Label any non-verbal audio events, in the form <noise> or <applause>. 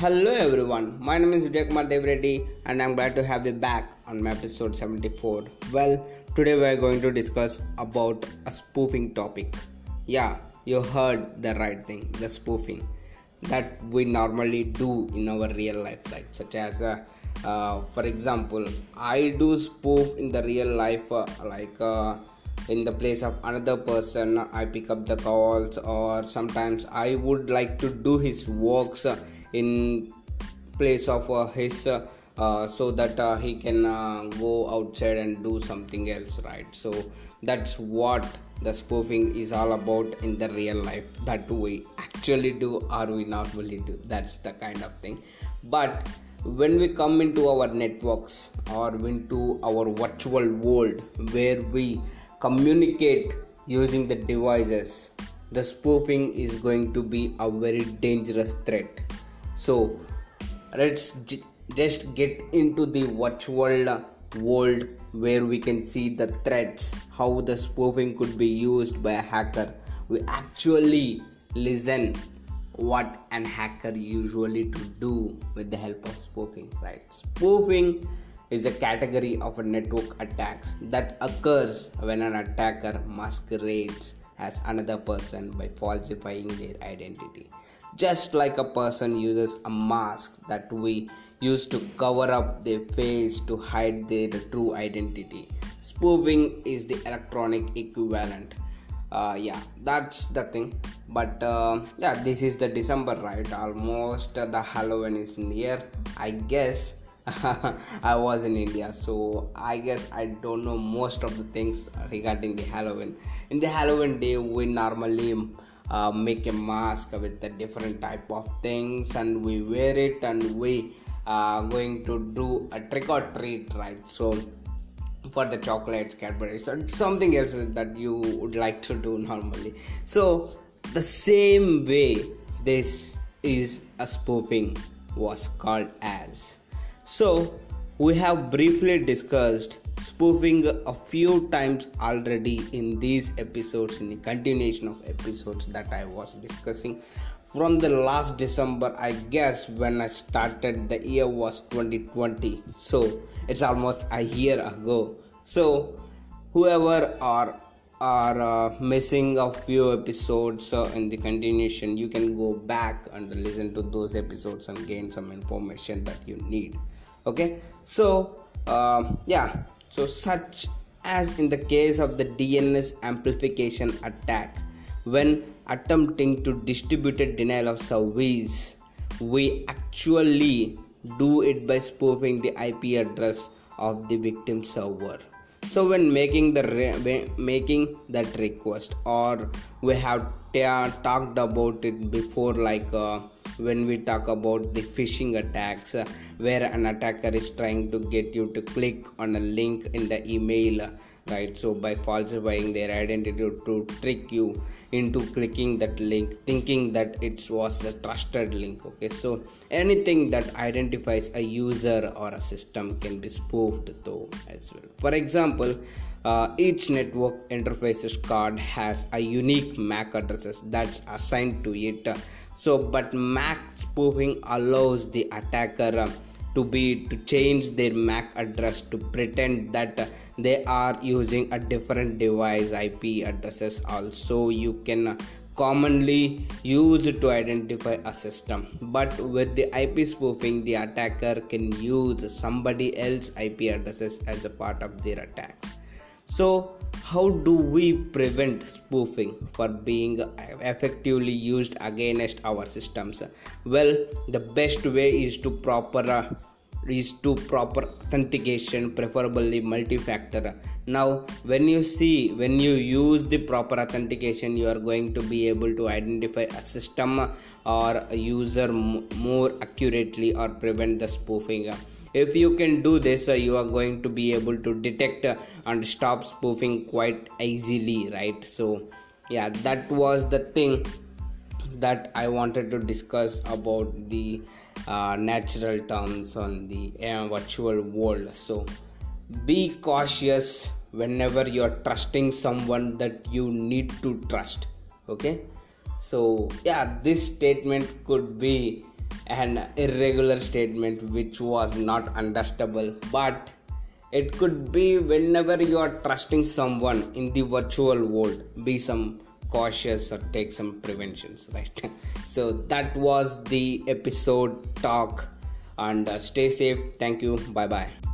Hello everyone, my name is Vijay Kumar and I'm glad to have you back on my episode 74. Well, today we are going to discuss about a spoofing topic. Yeah, you heard the right thing, the spoofing that we normally do in our real life life such as uh, uh, for example i do spoof in the real life uh, like uh, in the place of another person i pick up the calls or sometimes i would like to do his works in place of uh, his uh, uh, so that he can go outside and do something else right? So that's what the spoofing is all about in the real life. That we actually do or we not really do. That's the kind of thing. But when we come into our networks or into our virtual world where we communicate using the devices the spoofing is going to be a very dangerous threat so let's j- just get into the virtual world where we can see the threats how the spoofing could be used by a hacker. We actually listen what an hacker usually to do with the help of spoofing right? Spoofing is a category of a network attacks that occurs when an attacker masquerades as another person by falsifying their identity. Just like a person uses a mask that we use to cover up their face to hide their true identity. Spoofing is the electronic equivalent. Uh, yeah that's the thing. But uh, yeah this is the december right? Almost the halloween is near i guess <laughs> i was in india so i guess i don't know most of the things regarding the halloween. In the halloween day we normally uh, make a mask with the different type of things and we wear it and we are going to do a trick or treat right? So for the chocolates cadbury's or something else that you would like to do normally. So the same way this is a spoofing was called as so we have briefly discussed spoofing a few times already in these episodes in the continuation of episodes that i was discussing. From the last december i guess when i started the year was 2020 so it's almost a year ago. So whoever are are uh, missing a few episodes uh, in the continuation you can go back and listen to those episodes and gain some information that you need okay? So uh, yeah. So such as in the case of the dns amplification attack when attempting to distribute a denial of service we actually do it by spoofing the ip address of the victim server. So when making the re- making that request or we have t- talked about it before like uh, when we talk about the phishing attacks uh, where an attacker is trying to get you to click on a link in the email right? So by falsifying their identity to trick you into clicking that link thinking that it was the trusted link okay? So anything that identifies a user or a system can be spoofed though as well. For example uh, each network interfaces card has a unique mac addresses that's assigned to it so but mac spoofing allows the attacker uh, to be to change their mac address to pretend that they are using a different device ip addresses. Also you can commonly used to identify a system. But with the ip spoofing the attacker can use somebody else ip addresses as a part of their attacks so how do we prevent spoofing for being effectively used against our systems? Well the best way is to proper uh, is to proper authentication preferably multi-factor. Now when you see when you use the proper authentication you are going to be able to identify a system or a user more accurately or prevent the spoofing if you can do this you are going to be able to detect and stop spoofing quite easily right? So yeah that was the thing that i wanted to discuss about the uh, natural terms on the uh, virtual world. So be cautious whenever you're trusting someone that you need to trust okay? So yeah this statement could be an irregular statement which was not understandable but it could be whenever you are trusting someone in the virtual world be some cautious or take some preventions <laughs> right? So that was the episode talk and uh, stay safe. Thank you. Bye bye